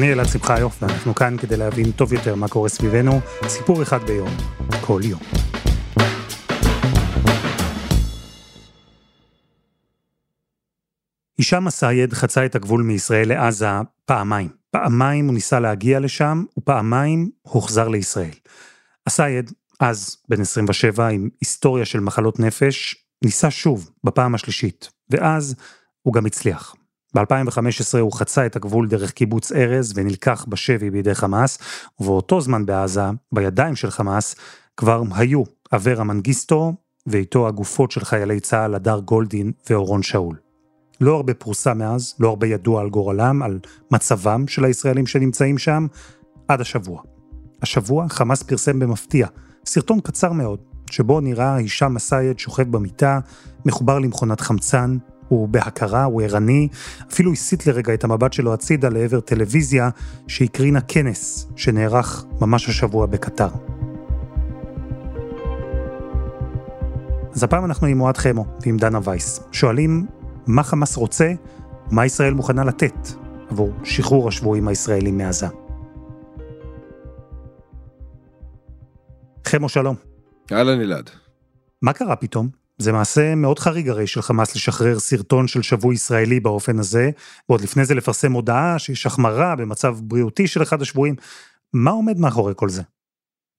אני אלעד שמחיוף, ואנחנו כאן כדי להבין טוב יותר מה קורה סביבנו, סיפור אחד ביום, כל יום. הישאם א-סייד חצה את הגבול מישראל לעזה פעמיים. פעמיים הוא ניסה להגיע לשם, ופעמיים הוחזר לישראל. א-סייד, אז בן 27 עם היסטוריה של מחלות נפש, ניסה שוב, בפעם השלישית, ואז הוא גם הצליח. ב-2015 הוא חצה את הגבול דרך קיבוץ ארז ונלקח בשבי בידי חמאס, ובאותו זמן בעזה, בידיים של חמאס, כבר היו אברה מנגיסטו ואיתו הגופות של חיילי צה"ל הדר גולדין ואורון שאול. לא הרבה פורסם מאז, לא הרבה ידוע על גורלם, על מצבם של הישראלים שנמצאים שם, עד השבוע. השבוע חמאס פרסם במפתיע סרטון קצר מאוד, שבו נראה הישאם א-סייד שוכב במיטה, מחובר למכונת חמצן, הוא בהכרה, הוא ערני, אפילו הסיט לרגע את המבט שלו הצידה לעבר טלוויזיה שהקרינה כנס שנערך ממש השבוע בקטר. אז הפעם אנחנו עם אוהד חמו ועם דנה וייס. שואלים מה חמאס רוצה, מה ישראל מוכנה לתת עבור שחרור השבויים הישראלים מעזה. חמו שלום. אהלן אלעד. מה קרה פתאום? זה מעשה מאוד חריג הרי של חמאס לשחרר סרטון של שבוי ישראלי באופן הזה, ועוד לפני זה לפרסם הודעה שיש החמרה במצב בריאותי של אחד השבויים. מה עומד מאחורי כל זה?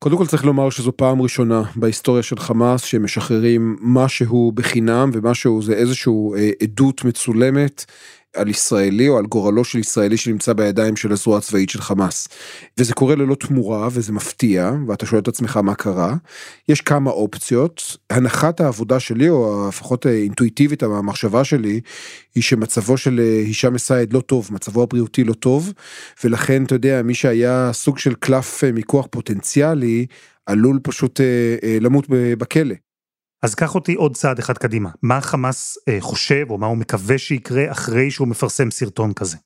קודם כל צריך לומר שזו פעם ראשונה בהיסטוריה של חמאס שמשחררים משהו בחינם ומשהו זה איזשהו אה, עדות מצולמת על ישראלי או על גורלו של ישראלי שנמצא בידיים של הזרוע הצבאית של חמאס. וזה קורה ללא תמורה וזה מפתיע ואתה שואל את עצמך מה קרה. יש כמה אופציות הנחת העבודה שלי או לפחות אינטואיטיבית המחשבה שלי היא שמצבו של אה, הישאם א-סייד לא טוב מצבו הבריאותי לא טוב ולכן אתה יודע מי שהיה סוג של קלף אה, מיקוח פוטנציאלי עלול פשוט אה, למות בכלא. אז קח אותי עוד צעד אחד קדימה. מה חמאס אה, חושב או מה הוא מקווה שיקרה אחרי שהוא מפרסם סרטון כזה?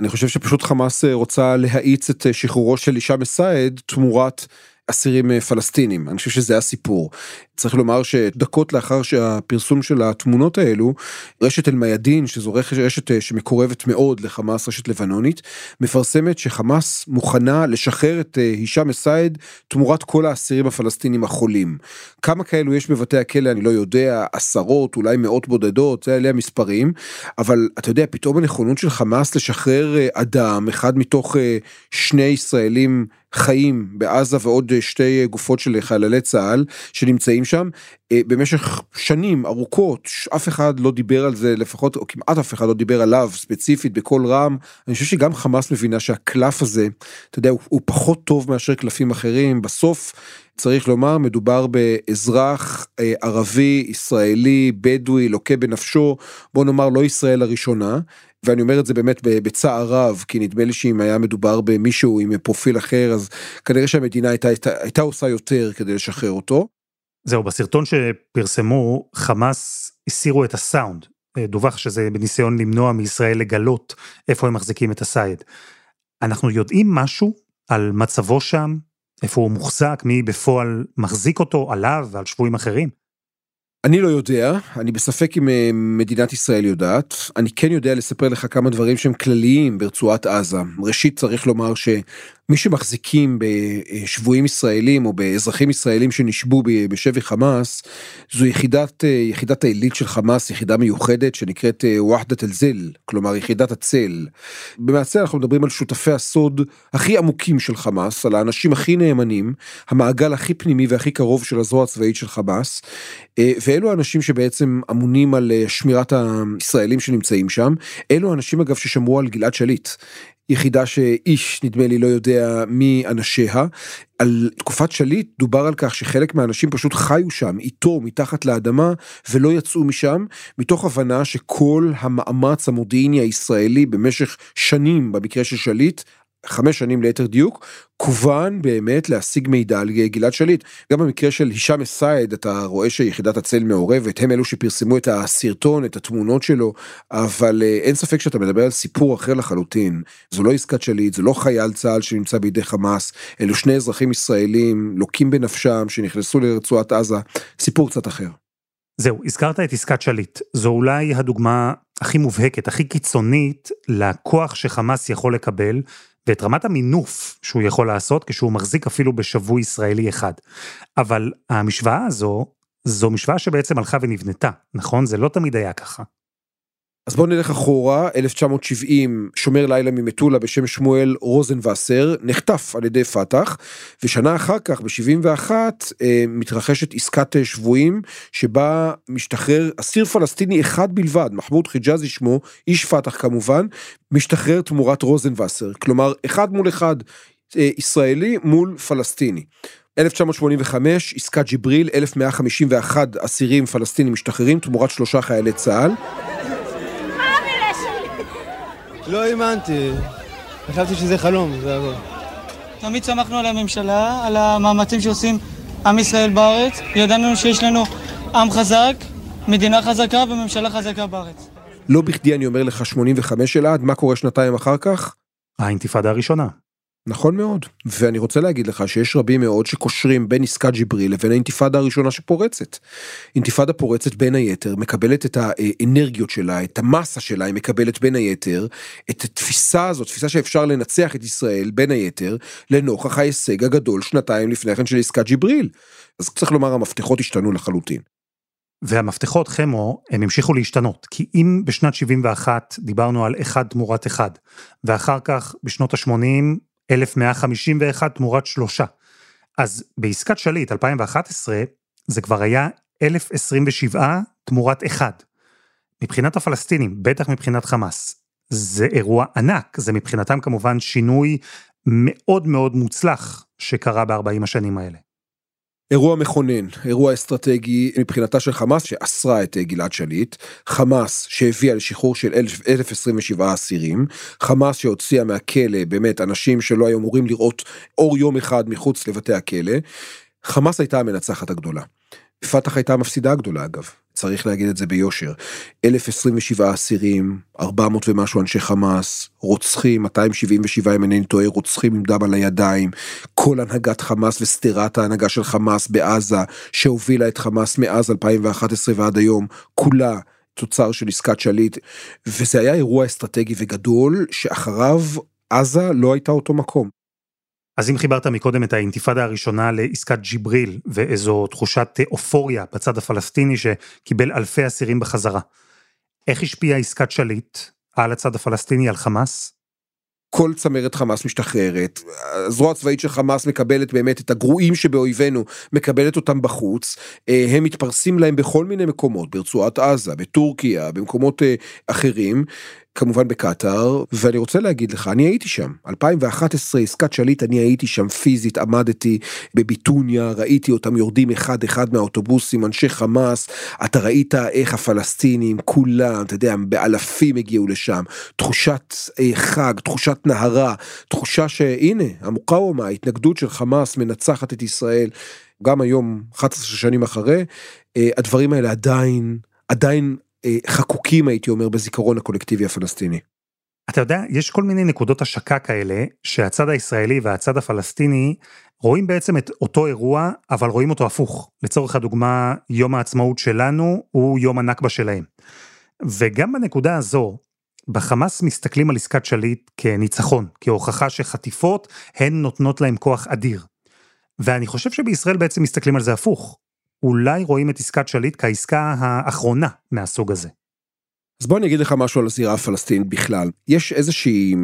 אני חושב שפשוט חמאס אה, רוצה להאיץ את אה, שחרורו של אישה מסעד תמורת אסירים אה, פלסטינים אני חושב שזה הסיפור. צריך לומר שדקות לאחר שהפרסום של התמונות האלו רשת אל מיאדין שזו רשת אה, שמקורבת מאוד לחמאס רשת לבנונית מפרסמת שחמאס מוכנה לשחרר את אה, הישאם א-סייד תמורת כל האסירים הפלסטינים החולים. כמה כאלו יש בבתי הכלא אני לא יודע עשרות אולי מאות בודדות אלה המספרים אבל אתה יודע פתאום הנכונות של חמאס לשחרר אדם אחד מתוך שני ישראלים חיים בעזה ועוד שתי גופות של חיילי צה"ל שנמצאים שם. במשך שנים ארוכות אף אחד לא דיבר על זה לפחות או כמעט אף אחד לא דיבר עליו ספציפית בקול רם. אני חושב שגם חמאס מבינה שהקלף הזה אתה יודע הוא, הוא פחות טוב מאשר קלפים אחרים. בסוף צריך לומר מדובר באזרח אה, ערבי ישראלי בדואי לוקה בנפשו בוא נאמר לא ישראל הראשונה ואני אומר את זה באמת בצער רב כי נדמה לי שאם היה מדובר במישהו עם פרופיל אחר אז כנראה שהמדינה הייתה, הייתה, הייתה עושה יותר כדי לשחרר אותו. זהו בסרטון שפרסמו חמאס הסירו את הסאונד דווח שזה בניסיון למנוע מישראל לגלות איפה הם מחזיקים את הסייד. אנחנו יודעים משהו על מצבו שם איפה הוא מוחזק מי בפועל מחזיק אותו עליו ועל שבויים אחרים. אני לא יודע, אני בספק אם אה, מדינת ישראל יודעת, אני כן יודע לספר לך כמה דברים שהם כלליים ברצועת עזה. ראשית צריך לומר ש... מי שמחזיקים בשבויים ישראלים או באזרחים ישראלים שנשבו בשבי חמאס זו יחידת יחידת העילית של חמאס יחידה מיוחדת שנקראת ווחדת אל-זל כלומר יחידת הצל. במעשה אנחנו מדברים על שותפי הסוד הכי עמוקים של חמאס על האנשים הכי נאמנים המעגל הכי פנימי והכי קרוב של הזרוע הצבאית של חמאס ואלו האנשים שבעצם אמונים על שמירת הישראלים שנמצאים שם אלו האנשים אגב ששמרו על גלעד שליט יחידה שאיש נדמה לי לא יודע מי אנשיה. על תקופת שליט דובר על כך שחלק מהאנשים פשוט חיו שם איתו מתחת לאדמה ולא יצאו משם מתוך הבנה שכל המאמץ המודיעיני הישראלי במשך שנים במקרה של שליט חמש שנים ליתר דיוק, כוון באמת להשיג מידע על גלעד שליט. גם במקרה של הישאם א-סייד אתה רואה שיחידת הצל מעורבת, הם אלו שפרסמו את הסרטון, את התמונות שלו, אבל אה, אין ספק שאתה מדבר על סיפור אחר לחלוטין. זו לא עסקת שליט, זה לא חייל צה"ל שנמצא בידי חמאס, אלו שני אזרחים ישראלים לוקים בנפשם שנכנסו לרצועת עזה, סיפור קצת אחר. זהו, הזכרת את עסקת שליט. זו אולי הדוגמה הכי מובהקת, הכי קיצונית, לכוח שחמאס יכול לקבל, ואת רמת המינוף שהוא יכול לעשות כשהוא מחזיק אפילו בשבוי ישראלי אחד. אבל המשוואה הזו, זו משוואה שבעצם הלכה ונבנתה, נכון? זה לא תמיד היה ככה. אז בואו נלך אחורה, 1970, שומר לילה ממטולה בשם שמואל רוזנבסר, נחטף על ידי פת"ח, ושנה אחר כך, ב-71, אה, מתרחשת עסקת שבויים, שבה משתחרר אסיר פלסטיני אחד בלבד, מחמוד חיג'אזי שמו, איש פת"ח כמובן, משתחרר תמורת רוזנבסר, כלומר, אחד מול אחד, אה, ישראלי מול פלסטיני. 1985, עסקת ג'יבריל, 1151 אסירים פלסטינים משתחררים תמורת שלושה חיילי צה"ל. לא האמנתי, חשבתי שזה חלום, זה הכל. תמיד שמחנו על הממשלה, על המאמצים שעושים עם ישראל בארץ. ידענו שיש לנו עם חזק, מדינה חזקה וממשלה חזקה בארץ. לא בכדי אני אומר לך 85 אלעד, מה קורה שנתיים אחר כך? האינתיפאדה הראשונה. נכון מאוד, ואני רוצה להגיד לך שיש רבים מאוד שקושרים בין עסקת ג'יבריל לבין האינתיפאדה הראשונה שפורצת. אינתיפאדה פורצת בין היתר, מקבלת את האנרגיות שלה, את המסה שלה, היא מקבלת בין היתר את התפיסה הזאת, תפיסה שאפשר לנצח את ישראל בין היתר, לנוכח ההישג הגדול שנתיים לפני כן של עסקת ג'יבריל. אז צריך לומר המפתחות השתנו לחלוטין. והמפתחות חמו הם המשיכו להשתנות כי אם בשנת 71 דיברנו על אחד תמורת אחד ואחר כך בשנות ה-80 1151 תמורת שלושה. אז בעסקת שליט 2011 זה כבר היה 1027 תמורת אחד. מבחינת הפלסטינים, בטח מבחינת חמאס, זה אירוע ענק, זה מבחינתם כמובן שינוי מאוד מאוד מוצלח שקרה ב-40 השנים האלה. אירוע מכונן, אירוע אסטרטגי מבחינתה של חמאס שאסרה את אה, גלעד שליט, חמאס שהביאה לשחרור של 1,027 אסירים, חמאס שהוציאה מהכלא באמת אנשים שלא היו אמורים לראות אור יום אחד מחוץ לבתי הכלא, חמאס הייתה המנצחת הגדולה. פת"ח הייתה המפסידה הגדולה אגב, צריך להגיד את זה ביושר. 1027 אסירים, 400 ומשהו אנשי חמאס, רוצחים, 277 אם אינני טועה, רוצחים עם דם על הידיים, כל הנהגת חמאס וסתירת ההנהגה של חמאס בעזה, שהובילה את חמאס מאז 2011 ועד היום, כולה תוצר של עסקת שליט, וזה היה אירוע אסטרטגי וגדול, שאחריו עזה לא הייתה אותו מקום. אז אם חיברת מקודם את האינתיפאדה הראשונה לעסקת ג'יבריל ואיזו תחושת אופוריה בצד הפלסטיני שקיבל אלפי אסירים בחזרה, איך השפיעה עסקת שליט על הצד הפלסטיני, על חמאס? כל צמרת חמאס משתחררת, הזרוע הצבאית של חמאס מקבלת באמת את הגרועים שבאויבינו, מקבלת אותם בחוץ, אה, הם מתפרסים להם בכל מיני מקומות, ברצועת עזה, בטורקיה, במקומות אה, אחרים, כמובן בקטאר, ואני רוצה להגיד לך, אני הייתי שם, 2011 עסקת שליט, אני הייתי שם פיזית, עמדתי בביטוניה, ראיתי אותם יורדים אחד אחד מהאוטובוסים, אנשי חמאס, אתה ראית איך הפלסטינים, כולם, אתה יודע, באלפים הגיעו לשם, תחושת אה, חג, תחושת נהרה, תחושה שהנה, המוקאומה, ההתנגדות של חמאס מנצחת את ישראל, גם היום, 11 שנים אחרי, אה, הדברים האלה עדיין, עדיין חקוקים הייתי אומר בזיכרון הקולקטיבי הפלסטיני. אתה יודע, יש כל מיני נקודות השקה כאלה, שהצד הישראלי והצד הפלסטיני רואים בעצם את אותו אירוע, אבל רואים אותו הפוך. לצורך הדוגמה, יום העצמאות שלנו הוא יום הנכבה שלהם. וגם בנקודה הזו, בחמאס מסתכלים על עסקת שליט כניצחון, כהוכחה שחטיפות הן נותנות להם כוח אדיר. ואני חושב שבישראל בעצם מסתכלים על זה הפוך. אולי רואים את עסקת שליט כעסקה האחרונה מהסוג הזה. אז בוא אני אגיד לך משהו על הזירה הפלסטינית בכלל. יש איזושהי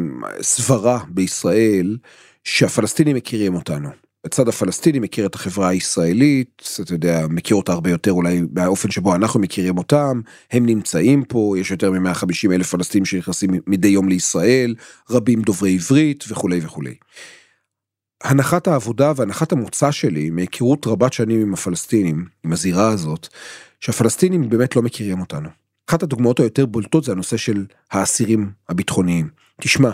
סברה בישראל שהפלסטינים מכירים אותנו. הצד הפלסטיני מכיר את החברה הישראלית, אתה יודע, מכיר אותה הרבה יותר אולי באופן שבו אנחנו מכירים אותם, הם נמצאים פה, יש יותר מ-150 אלף פלסטינים שנכנסים מדי יום לישראל, רבים דוברי עברית וכולי וכולי. הנחת העבודה והנחת המוצא שלי מהיכרות רבת שנים עם הפלסטינים, עם הזירה הזאת, שהפלסטינים באמת לא מכירים אותנו. אחת הדוגמאות היותר בולטות זה הנושא של האסירים הביטחוניים. תשמע,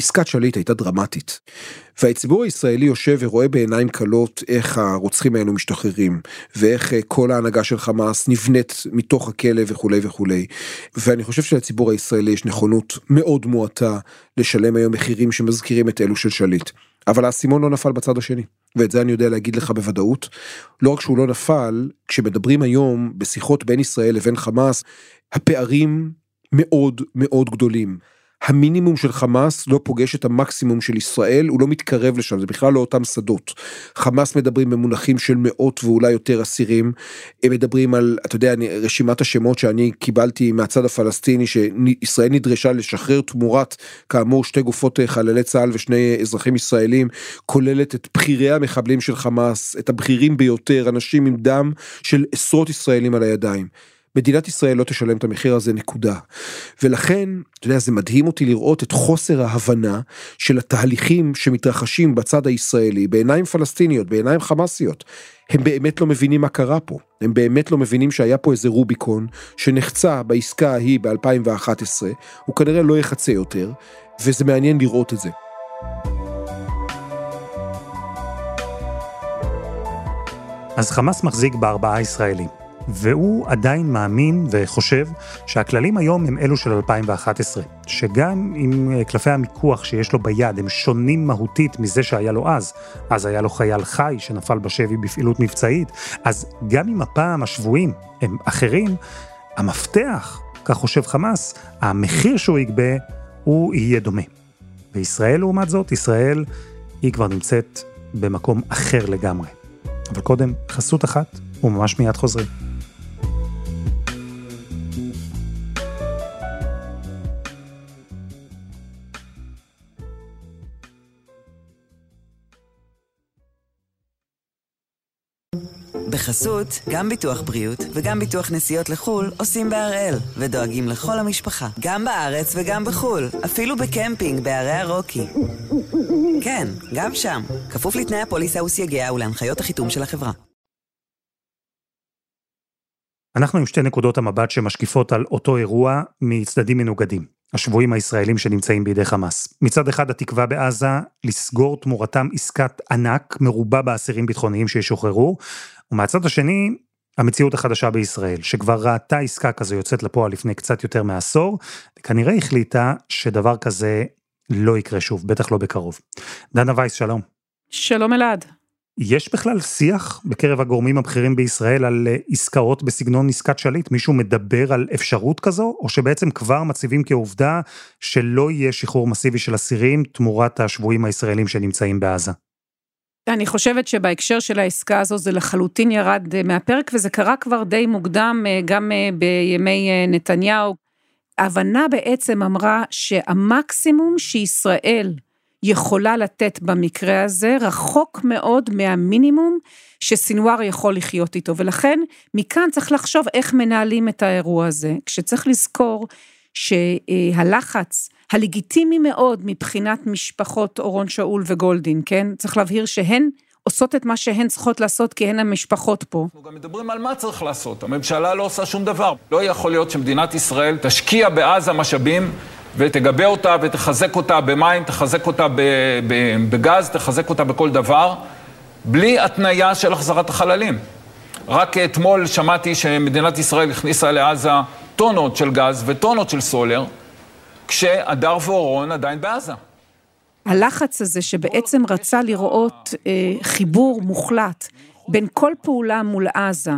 עסקת שליט הייתה דרמטית. והציבור הישראלי יושב ורואה בעיניים כלות איך הרוצחים האלו משתחררים, ואיך אה, כל ההנהגה של חמאס נבנית מתוך הכלא וכולי וכולי. ואני חושב שלציבור הישראלי יש נכונות מאוד מועטה לשלם היום מחירים שמזכירים את אלו של שליט. אבל האסימון לא נפל בצד השני, ואת זה אני יודע להגיד לך בוודאות. לא רק שהוא לא נפל, כשמדברים היום בשיחות בין ישראל לבין חמאס, הפערים מאוד מאוד גדולים. המינימום של חמאס לא פוגש את המקסימום של ישראל, הוא לא מתקרב לשם, זה בכלל לא אותם שדות. חמאס מדברים במונחים של מאות ואולי יותר אסירים, הם מדברים על, אתה יודע, רשימת השמות שאני קיבלתי מהצד הפלסטיני, שישראל נדרשה לשחרר תמורת, כאמור, שתי גופות חללי צה"ל ושני אזרחים ישראלים, כוללת את בכירי המחבלים של חמאס, את הבכירים ביותר, אנשים עם דם של עשרות ישראלים על הידיים. מדינת ישראל לא תשלם את המחיר הזה נקודה. ולכן, אתה יודע, זה מדהים אותי לראות את חוסר ההבנה של התהליכים שמתרחשים בצד הישראלי, בעיניים פלסטיניות, בעיניים חמאסיות. הם באמת לא מבינים מה קרה פה. הם באמת לא מבינים שהיה פה איזה רוביקון שנחצה בעסקה ההיא ב-2011, הוא כנראה לא יחצה יותר, וזה מעניין לראות את זה. אז חמאס מחזיק בארבעה ישראלים. והוא עדיין מאמין וחושב שהכללים היום הם אלו של 2011, שגם אם אה, קלפי המיקוח שיש לו ביד הם שונים מהותית מזה שהיה לו אז, אז היה לו חייל חי שנפל בשבי בפעילות מבצעית, אז גם אם הפעם השבויים הם אחרים, המפתח, כך חושב חמאס, המחיר שהוא יגבה, הוא יהיה דומה. בישראל, לעומת זאת, ישראל היא כבר נמצאת במקום אחר לגמרי. אבל קודם, חסות אחת, וממש מיד חוזרים. בחסות, גם ביטוח בריאות וגם ביטוח נסיעות לחו"ל עושים בהראל, ודואגים לכל המשפחה, גם בארץ וגם בחו"ל, אפילו בקמפינג בערי הרוקי. כן, גם שם, כפוף לתנאי הפוליסה וסייגיה ולהנחיות החיתום של החברה. אנחנו עם שתי נקודות המבט שמשקיפות על אותו אירוע מצדדים מנוגדים. השבויים הישראלים שנמצאים בידי חמאס. מצד אחד התקווה בעזה לסגור תמורתם עסקת ענק מרובה באסירים ביטחוניים שישוחררו, ומהצד השני, המציאות החדשה בישראל, שכבר ראתה עסקה כזו יוצאת לפועל לפני קצת יותר מעשור, וכנראה החליטה שדבר כזה לא יקרה שוב, בטח לא בקרוב. דנה וייס, שלום. שלום אלעד. יש בכלל שיח בקרב הגורמים הבכירים בישראל על אה, עסקאות בסגנון עסקת שליט? מישהו מדבר על אפשרות כזו, או שבעצם כבר מציבים כעובדה שלא יהיה שחרור מסיבי של אסירים תמורת השבויים הישראלים שנמצאים בעזה? אני חושבת שבהקשר של העסקה הזו זה לחלוטין ירד אה, מהפרק, וזה קרה כבר די מוקדם, אה, גם בימי נתניהו. ההבנה בעצם אמרה שהמקסימום שישראל יכולה לתת במקרה הזה, רחוק מאוד מהמינימום שסינואר יכול לחיות איתו, ולכן מכאן צריך לחשוב איך מנהלים את האירוע הזה, כשצריך לזכור שהלחץ הלגיטימי מאוד מבחינת משפחות אורון שאול וגולדין, כן? צריך להבהיר שהן עושות את מה שהן צריכות לעשות כי הן המשפחות פה. אנחנו גם מדברים על מה צריך לעשות. הממשלה לא עושה שום דבר. לא יכול להיות שמדינת ישראל תשקיע בעזה משאבים ותגבה אותה ותחזק אותה במים, תחזק אותה בגז, תחזק אותה בכל דבר, בלי התניה של החזרת החללים. רק אתמול שמעתי שמדינת ישראל הכניסה לעזה טונות של גז וטונות של סולר, כשהדר ואורון עדיין בעזה. הלחץ הזה שבעצם רצה לראות אה, חיבור מוחלט בין כל פעולה מול עזה,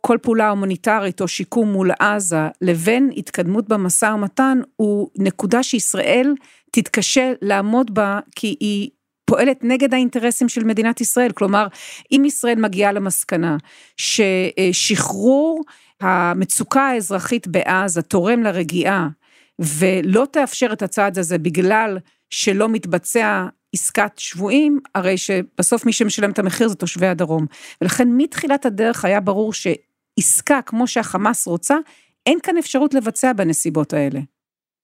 כל פעולה הומניטרית או שיקום מול עזה לבין התקדמות במשא ומתן הוא נקודה שישראל תתקשה לעמוד בה כי היא פועלת נגד האינטרסים של מדינת ישראל, כלומר אם ישראל מגיעה למסקנה ששחרור המצוקה האזרחית בעזה תורם לרגיעה ולא תאפשר את הצעד הזה בגלל שלא מתבצע עסקת שבויים, הרי שבסוף מי שמשלם את המחיר זה תושבי הדרום. ולכן מתחילת הדרך היה ברור שעסקה כמו שהחמאס רוצה, אין כאן אפשרות לבצע בנסיבות האלה.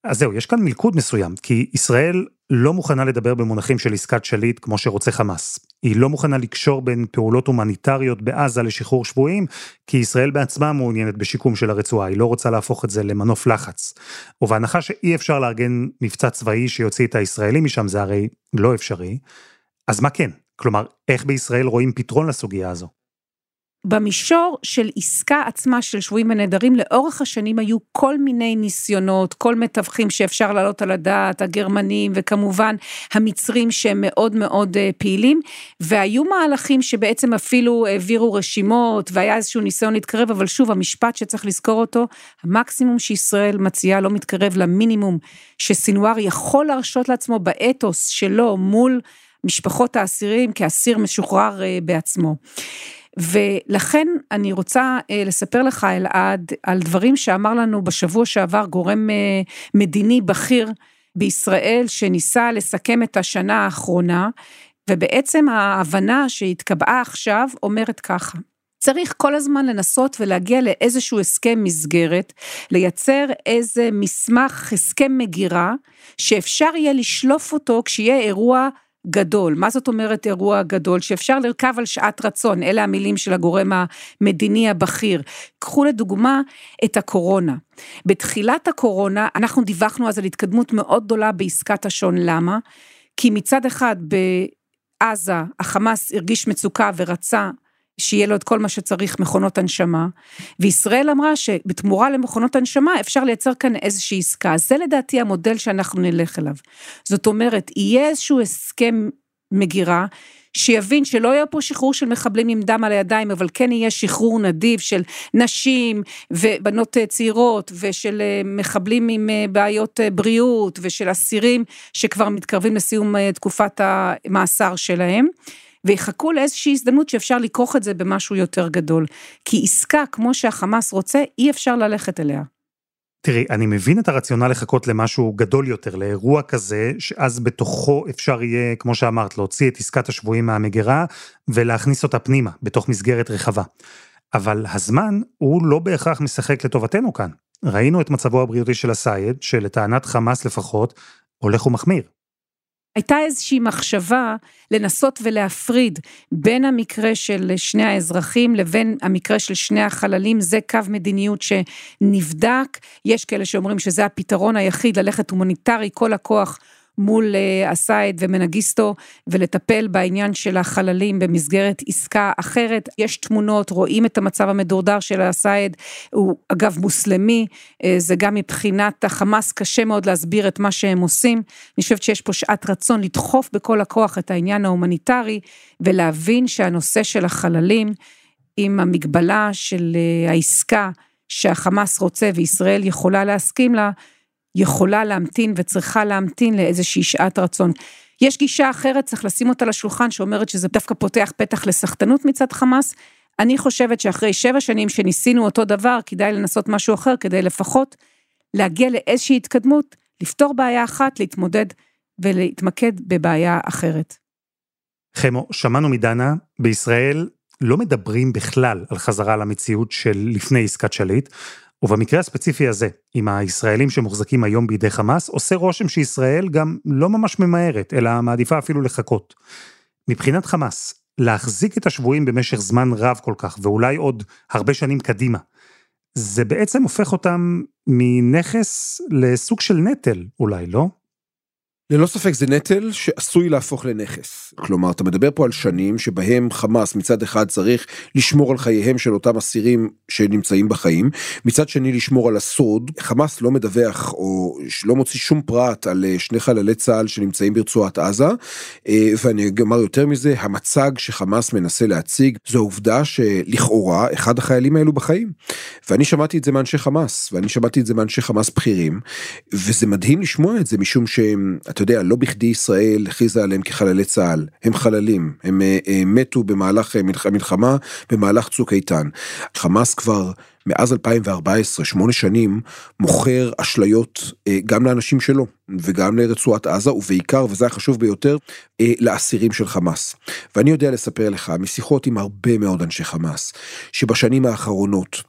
אז זהו, יש כאן מלכוד מסוים, כי ישראל לא מוכנה לדבר במונחים של עסקת שליט כמו שרוצה חמאס. היא לא מוכנה לקשור בין פעולות הומניטריות בעזה לשחרור שבויים, כי ישראל בעצמה מעוניינת בשיקום של הרצועה, היא לא רוצה להפוך את זה למנוף לחץ. ובהנחה שאי אפשר לארגן מבצע צבאי שיוציא את הישראלים משם, זה הרי לא אפשרי, אז מה כן? כלומר, איך בישראל רואים פתרון לסוגיה הזו? במישור של עסקה עצמה של שבויים ונעדרים, לאורך השנים היו כל מיני ניסיונות, כל מתווכים שאפשר להעלות על הדעת, הגרמנים וכמובן המצרים שהם מאוד מאוד אה, פעילים, והיו מהלכים שבעצם אפילו העבירו רשימות והיה איזשהו ניסיון להתקרב, אבל שוב, המשפט שצריך לזכור אותו, המקסימום שישראל מציעה לא מתקרב למינימום שסינואר יכול להרשות לעצמו באתוס שלו מול משפחות האסירים כאסיר משוחרר אה, בעצמו. ולכן אני רוצה אה, לספר לך, אלעד, על דברים שאמר לנו בשבוע שעבר גורם אה, מדיני בכיר בישראל, שניסה לסכם את השנה האחרונה, ובעצם ההבנה שהתקבעה עכשיו אומרת ככה. צריך כל הזמן לנסות ולהגיע לאיזשהו הסכם מסגרת, לייצר איזה מסמך, הסכם מגירה, שאפשר יהיה לשלוף אותו כשיהיה אירוע גדול. מה זאת אומרת אירוע גדול? שאפשר לרכב על שעת רצון, אלה המילים של הגורם המדיני הבכיר. קחו לדוגמה את הקורונה. בתחילת הקורונה, אנחנו דיווחנו אז על התקדמות מאוד גדולה בעסקת השון, למה? כי מצד אחד בעזה החמאס הרגיש מצוקה ורצה שיהיה לו את כל מה שצריך, מכונות הנשמה, וישראל אמרה שבתמורה למכונות הנשמה אפשר לייצר כאן איזושהי עסקה. זה לדעתי המודל שאנחנו נלך אליו. זאת אומרת, יהיה איזשהו הסכם מגירה, שיבין שלא יהיה פה שחרור של מחבלים עם דם על הידיים, אבל כן יהיה שחרור נדיב של נשים ובנות צעירות ושל אה, מחבלים עם אה, בעיות אה, בריאות ושל אסירים שכבר מתקרבים לסיום תקופת המאסר שלהם. ויחכו לאיזושהי הזדמנות שאפשר לכרוך את זה במשהו יותר גדול. כי עסקה, כמו שהחמאס רוצה, אי אפשר ללכת אליה. תראי, אני מבין את הרציונל לחכות למשהו גדול יותר, לאירוע כזה, שאז בתוכו אפשר יהיה, כמו שאמרת, להוציא את עסקת השבויים מהמגירה ולהכניס אותה פנימה, בתוך מסגרת רחבה. אבל הזמן הוא לא בהכרח משחק לטובתנו כאן. ראינו את מצבו הבריאותי של א-סייד, שלטענת חמאס לפחות, הולך ומחמיר. הייתה איזושהי מחשבה לנסות ולהפריד בין המקרה של שני האזרחים לבין המקרה של שני החללים, זה קו מדיניות שנבדק, יש כאלה שאומרים שזה הפתרון היחיד, ללכת הומניטרי, כל הכוח מול א-סייד אה, ומנגיסטו ולטפל בעניין של החללים במסגרת עסקה אחרת. יש תמונות, רואים את המצב המדורדר של א-סייד, הוא אגב מוסלמי, אה, זה גם מבחינת החמאס קשה מאוד להסביר את מה שהם עושים. אני חושבת שיש פה שעת רצון לדחוף בכל הכוח את העניין ההומניטרי ולהבין שהנושא של החללים עם המגבלה של אה, העסקה שהחמאס רוצה וישראל יכולה להסכים לה, יכולה להמתין וצריכה להמתין לאיזושהי שעת רצון. יש גישה אחרת, צריך לשים אותה לשולחן, שאומרת שזה דווקא פותח פתח לסחטנות מצד חמאס. אני חושבת שאחרי שבע שנים שניסינו אותו דבר, כדאי לנסות משהו אחר, כדי לפחות להגיע לאיזושהי התקדמות, לפתור בעיה אחת, להתמודד ולהתמקד בבעיה אחרת. חמו, שמענו מדנה, בישראל לא מדברים בכלל על חזרה למציאות של לפני עסקת שליט. ובמקרה הספציפי הזה, עם הישראלים שמוחזקים היום בידי חמאס, עושה רושם שישראל גם לא ממש ממהרת, אלא מעדיפה אפילו לחכות. מבחינת חמאס, להחזיק את השבויים במשך זמן רב כל כך, ואולי עוד הרבה שנים קדימה, זה בעצם הופך אותם מנכס לסוג של נטל, אולי, לא? ללא ספק זה נטל שעשוי להפוך לנכס. כלומר, אתה מדבר פה על שנים שבהם חמאס מצד אחד צריך לשמור על חייהם של אותם אסירים שנמצאים בחיים, מצד שני לשמור על הסוד. חמאס לא מדווח או לא מוציא שום פרט על אה, שני חללי צה"ל שנמצאים ברצועת עזה, אה, ואני אומר יותר מזה, המצג שחמאס מנסה להציג זו העובדה שלכאורה אחד החיילים האלו בחיים. ואני שמעתי את זה מאנשי חמאס, ואני שמעתי את זה מאנשי חמאס בכירים, וזה מדהים לשמוע את זה משום שהם... אתה יודע, לא בכדי ישראל הכריזה עליהם כחללי צה"ל, הם חללים, הם אה, אה, מתו במהלך אה, מלחמה, במהלך צוק איתן. חמאס כבר מאז 2014, שמונה שנים, מוכר אשליות גם לאנשים שלו וגם לרצועת עזה, ובעיקר, וזה החשוב ביותר, לאסירים של חמאס. ואני יודע לספר לך, משיחות עם הרבה מאוד אנשי חמאס, שבשנים האחרונות,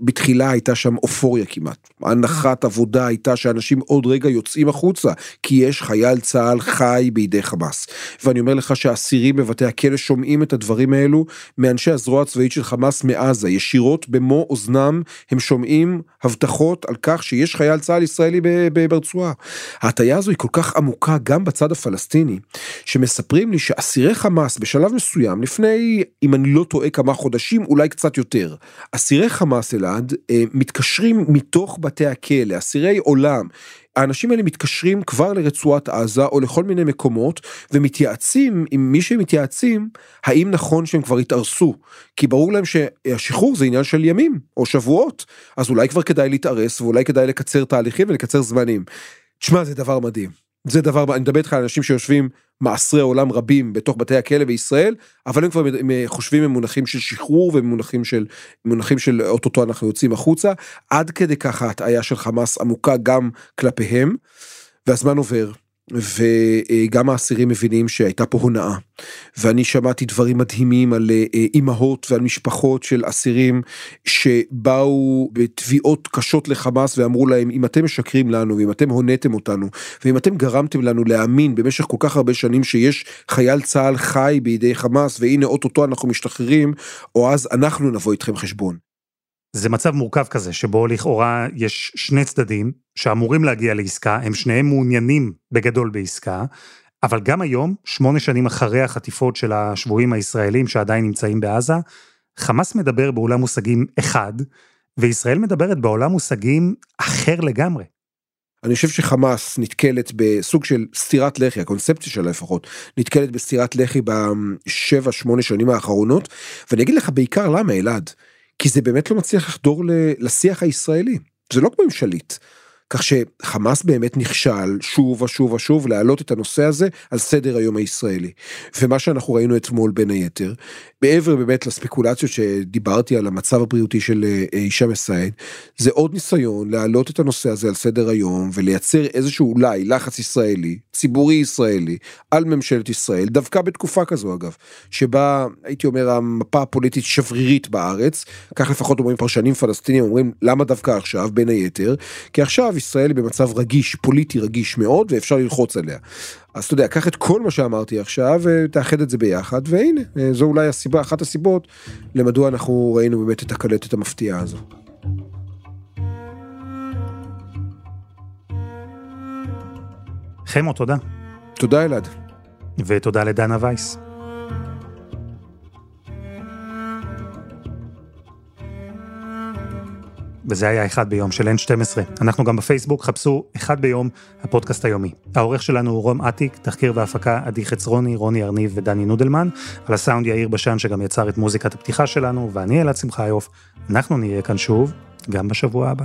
בתחילה הייתה שם אופוריה כמעט, הנחת עבודה הייתה שאנשים עוד רגע יוצאים החוצה, כי יש חייל צה"ל חי בידי חמאס. ואני אומר לך שהאסירים בבתי הכלא שומעים את הדברים האלו מאנשי הזרוע הצבאית של חמאס מעזה, ישירות במו אוזנם הם שומעים הבטחות על כך שיש חייל צה"ל ישראלי ברצועה. ההטייה הזו היא כל כך עמוקה גם בצד הפלסטיני, שמספרים לי שאסירי חמאס בשלב מסוים, לפני, אם אני לא טועה, כמה חודשים, אולי קצת יותר, אסירי חמאס אלעד אה, מתקשרים מתוך בתי הכלא, אסירי עולם. האנשים האלה מתקשרים כבר לרצועת עזה או לכל מיני מקומות ומתייעצים עם מי שהם מתייעצים האם נכון שהם כבר התארסו כי ברור להם שהשחרור זה עניין של ימים או שבועות אז אולי כבר כדאי להתארס ואולי כדאי לקצר תהליכים ולקצר זמנים. תשמע זה דבר מדהים זה דבר אני מדבר איתך על אנשים שיושבים מעשרי עולם רבים בתוך בתי הכלא בישראל אבל הם כבר חושבים במונחים של שחרור ומונחים של מונחים של אוטוטו אנחנו יוצאים החוצה. עד כדי ככה הטעיה של חמאס עמוקה גם כלפיהם והזמן עובר וגם האסירים מבינים שהייתה פה הונאה. ואני שמעתי דברים מדהימים על אה, אימהות ועל משפחות של אסירים שבאו בתביעות קשות לחמאס ואמרו להם אם אתם משקרים לנו ואם אתם הונאתם אותנו ואם אתם גרמתם לנו להאמין במשך כל כך הרבה שנים שיש חייל צה"ל חי בידי חמאס והנה אוטוטו אנחנו משתחררים או אז אנחנו נבוא איתכם חשבון. זה מצב מורכב כזה, שבו לכאורה יש שני צדדים שאמורים להגיע לעסקה, הם שניהם מעוניינים בגדול בעסקה, אבל גם היום, שמונה שנים אחרי החטיפות של השבויים הישראלים שעדיין נמצאים בעזה, חמאס מדבר בעולם מושגים אחד, וישראל מדברת בעולם מושגים אחר לגמרי. אני חושב שחמאס נתקלת בסוג של סטירת לחי, הקונספציה שלה לפחות, נתקלת בסטירת לחי בשבע שמונה שנים האחרונות, ואני אגיד לך בעיקר למה אלעד. כי זה באמת לא מצליח לחדור לשיח הישראלי, זה לא כמו עם שליט. כך שחמאס באמת נכשל שוב ושוב ושוב להעלות את הנושא הזה על סדר היום הישראלי. ומה שאנחנו ראינו אתמול בין היתר, מעבר באמת לספקולציות שדיברתי על המצב הבריאותי של אה, הישאם א-סייד, זה עוד ניסיון להעלות את הנושא הזה על סדר היום ולייצר איזשהו אולי לחץ ישראלי, ציבורי ישראלי, על ממשלת ישראל, דווקא בתקופה כזו אגב, שבה הייתי אומר המפה הפוליטית שברירית בארץ, כך לפחות אומרים פרשנים פלסטינים, אומרים למה דווקא עכשיו? בין היתר, כי עכשיו ישראל היא במצב רגיש, פוליטי רגיש מאוד ואפשר ללחוץ עליה. אז אתה יודע, קח את כל מה שאמרתי עכשיו ותאחד את זה ביחד, והנה, זו אולי הסיבה, אחת הסיבות למדוע אנחנו ראינו באמת את הקלטת המפתיעה הזו. חמו, תודה. תודה אלעד. ותודה לדנה וייס. וזה היה אחד ביום של N12. אנחנו גם בפייסבוק, חפשו אחד ביום, הפודקאסט היומי. העורך שלנו הוא רום אטיק, תחקיר והפקה עדי חצרוני, רוני ארניב ודני נודלמן, על הסאונד יאיר בשן שגם יצר את מוזיקת הפתיחה שלנו, ואני אלעד שמחיוף. אנחנו נהיה כאן שוב, גם בשבוע הבא.